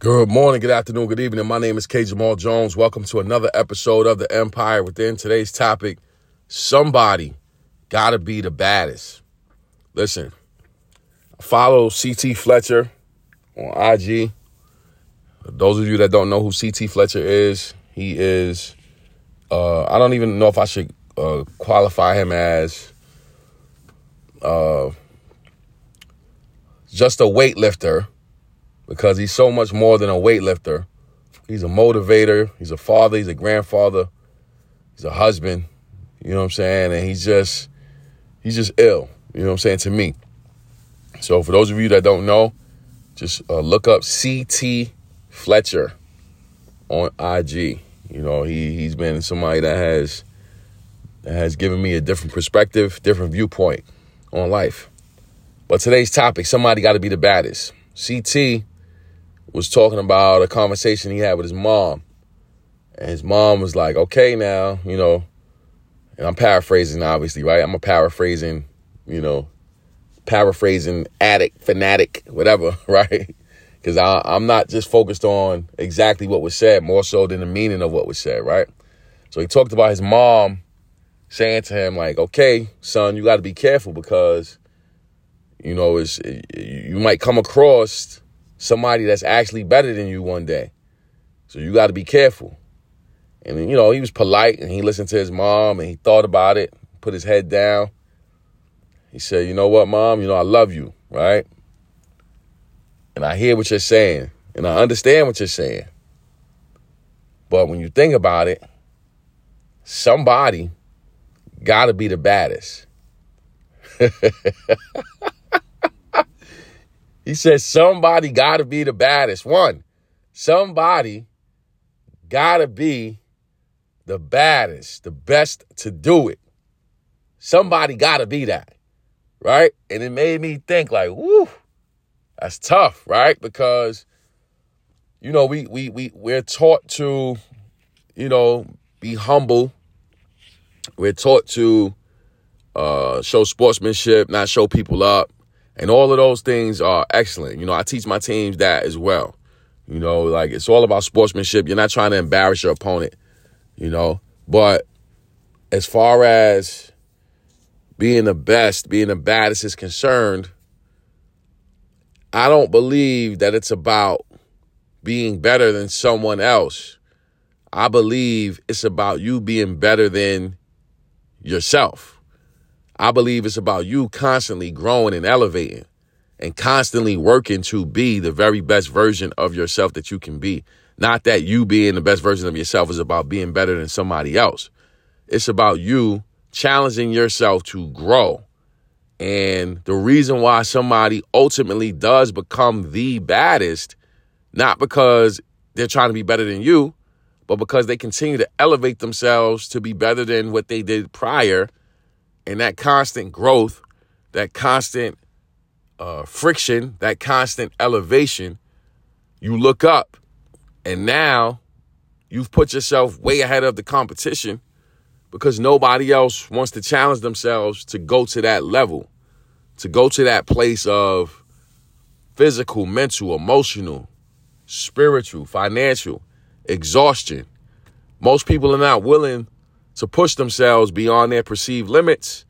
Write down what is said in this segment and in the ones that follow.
Good morning, good afternoon, good evening. My name is K. Jamal Jones. Welcome to another episode of The Empire Within. Today's topic somebody gotta be the baddest. Listen, follow CT Fletcher on IG. Those of you that don't know who CT Fletcher is, he is, uh, I don't even know if I should uh, qualify him as uh, just a weightlifter because he's so much more than a weightlifter. He's a motivator, he's a father, he's a grandfather, he's a husband, you know what I'm saying? And he's just he's just ill, you know what I'm saying to me. So for those of you that don't know, just uh, look up CT Fletcher on IG. You know, he he's been somebody that has that has given me a different perspective, different viewpoint on life. But today's topic, somebody got to be the baddest. CT was talking about a conversation he had with his mom. And his mom was like, okay, now, you know, and I'm paraphrasing, obviously, right? I'm a paraphrasing, you know, paraphrasing addict, fanatic, whatever, right? Because I'm not just focused on exactly what was said, more so than the meaning of what was said, right? So he talked about his mom saying to him, like, okay, son, you got to be careful because, you know, it's, you might come across somebody that's actually better than you one day. So you got to be careful. And, you know, he was polite and he listened to his mom and he thought about it, put his head down. He said, You know what, mom? You know, I love you, right? And I hear what you're saying and I understand what you're saying. But when you think about it, somebody got to be the baddest. He says somebody got to be the baddest. One, somebody got to be the baddest, the best to do it. Somebody got to be that, right? And it made me think like, whoo, that's tough, right? Because you know, we we we we're taught to, you know, be humble. We're taught to uh, show sportsmanship, not show people up. And all of those things are excellent. You know, I teach my teams that as well. You know, like it's all about sportsmanship. You're not trying to embarrass your opponent, you know. But as far as being the best, being the baddest is concerned, I don't believe that it's about being better than someone else. I believe it's about you being better than yourself. I believe it's about you constantly growing and elevating and constantly working to be the very best version of yourself that you can be. Not that you being the best version of yourself is about being better than somebody else. It's about you challenging yourself to grow. And the reason why somebody ultimately does become the baddest, not because they're trying to be better than you, but because they continue to elevate themselves to be better than what they did prior and that constant growth, that constant uh, friction, that constant elevation, you look up and now you've put yourself way ahead of the competition because nobody else wants to challenge themselves to go to that level, to go to that place of physical, mental, emotional, spiritual, financial exhaustion. Most people are not willing to push themselves beyond their perceived limits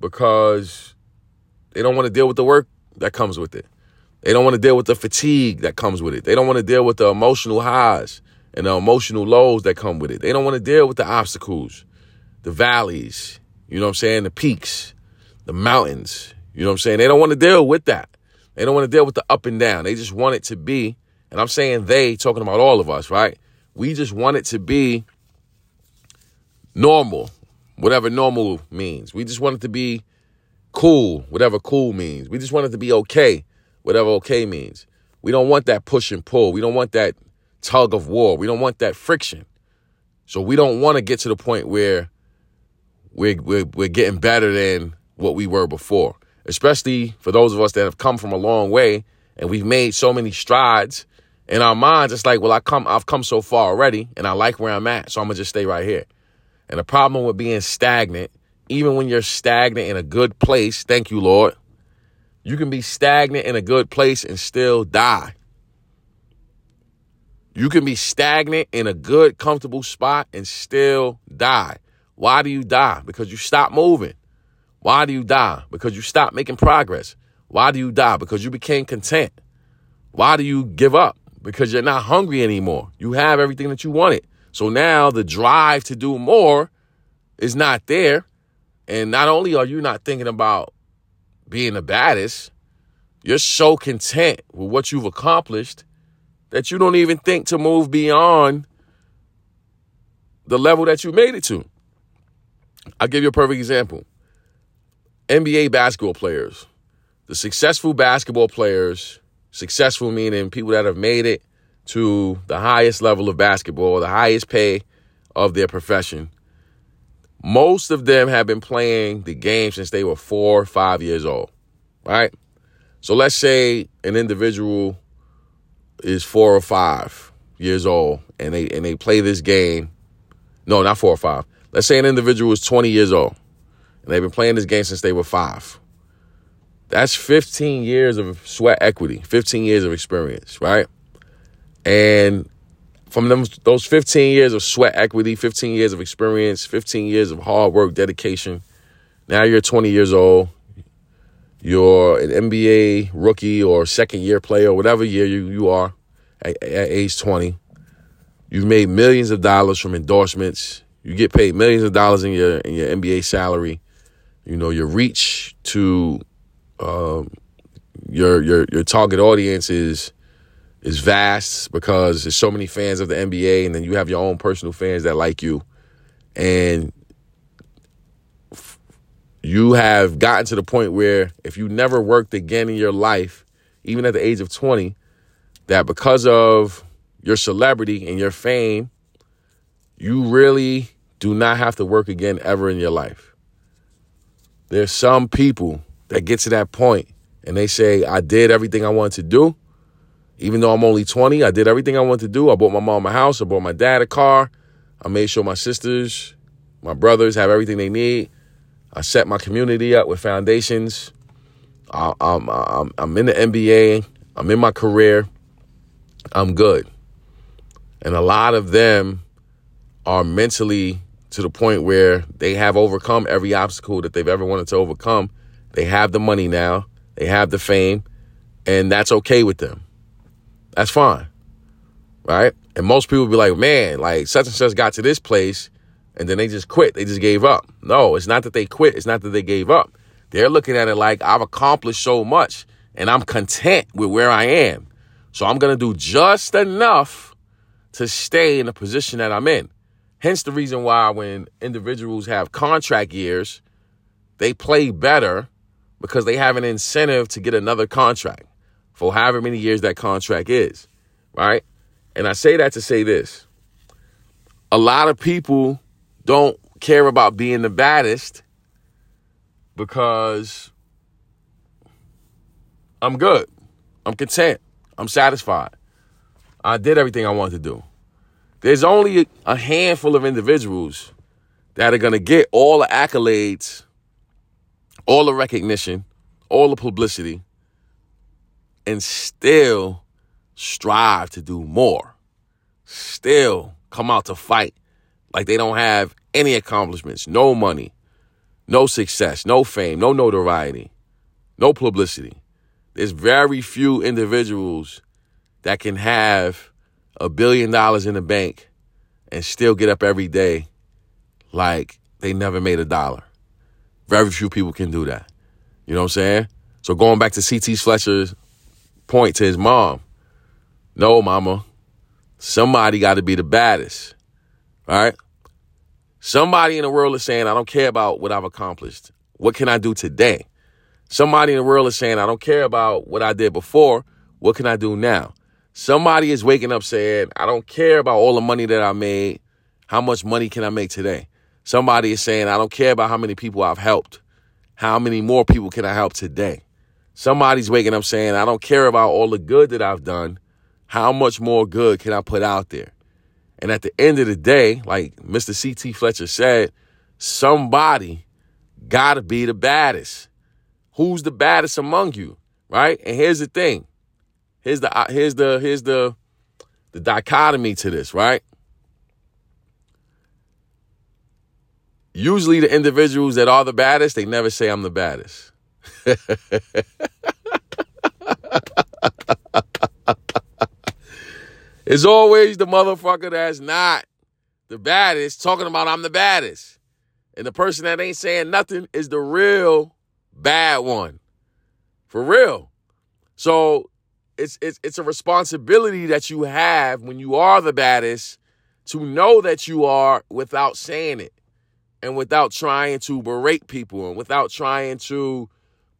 because they don't want to deal with the work that comes with it. They don't want to deal with the fatigue that comes with it. They don't want to deal with the emotional highs and the emotional lows that come with it. They don't want to deal with the obstacles, the valleys, you know what I'm saying, the peaks, the mountains. You know what I'm saying? They don't want to deal with that. They don't want to deal with the up and down. They just want it to be, and I'm saying they, talking about all of us, right? We just want it to be normal, whatever normal means. We just want it to be cool, whatever cool means. We just want it to be okay, whatever okay means. We don't want that push and pull. We don't want that tug of war. We don't want that friction. So we don't want to get to the point where we're, we're, we're getting better than what we were before, especially for those of us that have come from a long way and we've made so many strides in our minds. It's like, well, I come, I've come so far already and I like where I'm at. So I'm going to just stay right here. And the problem with being stagnant, even when you're stagnant in a good place, thank you, Lord, you can be stagnant in a good place and still die. You can be stagnant in a good, comfortable spot and still die. Why do you die? Because you stop moving. Why do you die? Because you stop making progress. Why do you die? Because you became content. Why do you give up? Because you're not hungry anymore. You have everything that you wanted. So now the drive to do more is not there. And not only are you not thinking about being the baddest, you're so content with what you've accomplished that you don't even think to move beyond the level that you made it to. I'll give you a perfect example. NBA basketball players, the successful basketball players, successful meaning people that have made it to the highest level of basketball, the highest pay of their profession. Most of them have been playing the game since they were four or five years old, right? So let's say an individual is four or five years old and they and they play this game. No, not four or five. Let's say an individual is 20 years old and they've been playing this game since they were five. That's 15 years of sweat equity, 15 years of experience, right? And from them those 15 years of sweat equity, 15 years of experience, 15 years of hard work, dedication. Now you're 20 years old. You're an NBA rookie or second year player, whatever year you, you are at, at age 20. You've made millions of dollars from endorsements. You get paid millions of dollars in your in your NBA salary. You know your reach to um, your your your target audience is is vast because there's so many fans of the NBA, and then you have your own personal fans that like you, and you have gotten to the point where if you never worked again in your life, even at the age of 20, that because of your celebrity and your fame, you really do not have to work again ever in your life. There's some people that get to that point and they say, I did everything I wanted to do. Even though I'm only 20, I did everything I wanted to do. I bought my mom a house, I bought my dad a car. I made sure my sisters, my brothers have everything they need. I set my community up with foundations. I, I'm, I'm, I'm in the NBA. I'm in my career. I'm good. And a lot of them are mentally to the point where they have overcome every obstacle that they've ever wanted to overcome. They have the money now, they have the fame, and that's okay with them. That's fine. Right? And most people be like, man, like such and such got to this place and then they just quit. They just gave up. No, it's not that they quit. It's not that they gave up. They're looking at it like I've accomplished so much and I'm content with where I am. So I'm going to do just enough to stay in the position that I'm in. Hence the reason why when individuals have contract years, they play better because they have an incentive to get another contract for however many years that contract is, right? And I say that to say this. A lot of people don't care about being the baddest because I'm good. I'm content. I'm satisfied. I did everything I wanted to do. There's only a handful of individuals that are going to get all the accolades, all the recognition, all the publicity, and still strive to do more. Still come out to fight like they don't have any accomplishments, no money, no success, no fame, no notoriety, no publicity. There's very few individuals that can have a billion dollars in the bank and still get up every day like they never made a dollar. Very few people can do that. You know what I'm saying? So going back to CT Fletcher's point to his mom, no, mama, somebody got to be the baddest. All right? Somebody in the world is saying, I don't care about what I've accomplished. What can I do today? Somebody in the world is saying, I don't care about what I did before. What can I do now? Somebody is waking up saying, I don't care about all the money that I made. How much money can I make today? Somebody is saying, I don't care about how many people I've helped. How many more people can I help today? Somebody's waking up saying, I don't care about all the good that I've done. How much more good can I put out there? And at the end of the day, like Mr. C.T. Fletcher said, somebody got to be the baddest. Who's the baddest among you, right? And here's the thing. Here's the uh, here's the here's the the dichotomy to this, right? Usually the individuals that are the baddest, they never say I'm the baddest. it's always the motherfucker that's not the baddest talking about I'm the baddest. And the person that ain't saying nothing is the real bad one. For real. So it's it's it's a responsibility that you have when you are the baddest to know that you are without saying it and without trying to berate people and without trying to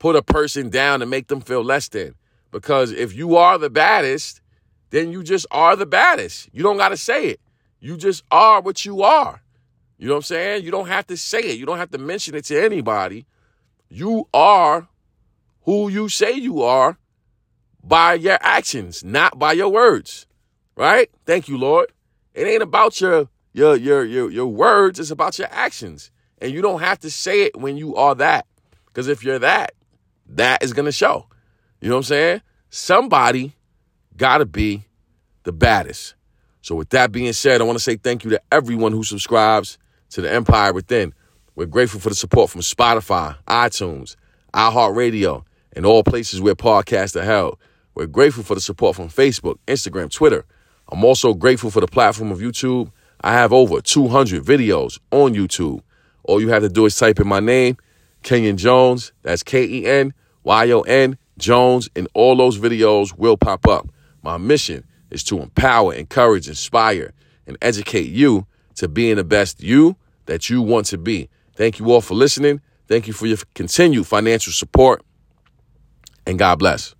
put a person down and make them feel less than. Because if you are the baddest, then you just are the baddest. You don't got to say it. You just are what you are. You know what I'm saying? You don't have to say it. You don't have to mention it to anybody. You are who you say you are by your actions, not by your words. Right? Thank you, Lord. It ain't about your your your your your words, it's about your actions. And you don't have to say it when you are that. Because if you're that, that is gonna show. You know what I'm saying? Somebody gotta be the baddest. So with that being said, I want to say thank you to everyone who subscribes to the Empire Within. We're grateful for the support from Spotify, iTunes, iHeartRadio, and all places where podcasts are held. We're grateful for the support from Facebook, Instagram, Twitter. I'm also grateful for the platform of YouTube. I have over 200 videos on YouTube. All you have to do is type in my name, Kenyon Jones. That's K E N Y O N Jones, and all those videos will pop up. My mission is to empower, encourage, inspire, and educate you to being the best you that you want to be. Thank you all for listening. Thank you for your continued financial support, and God bless.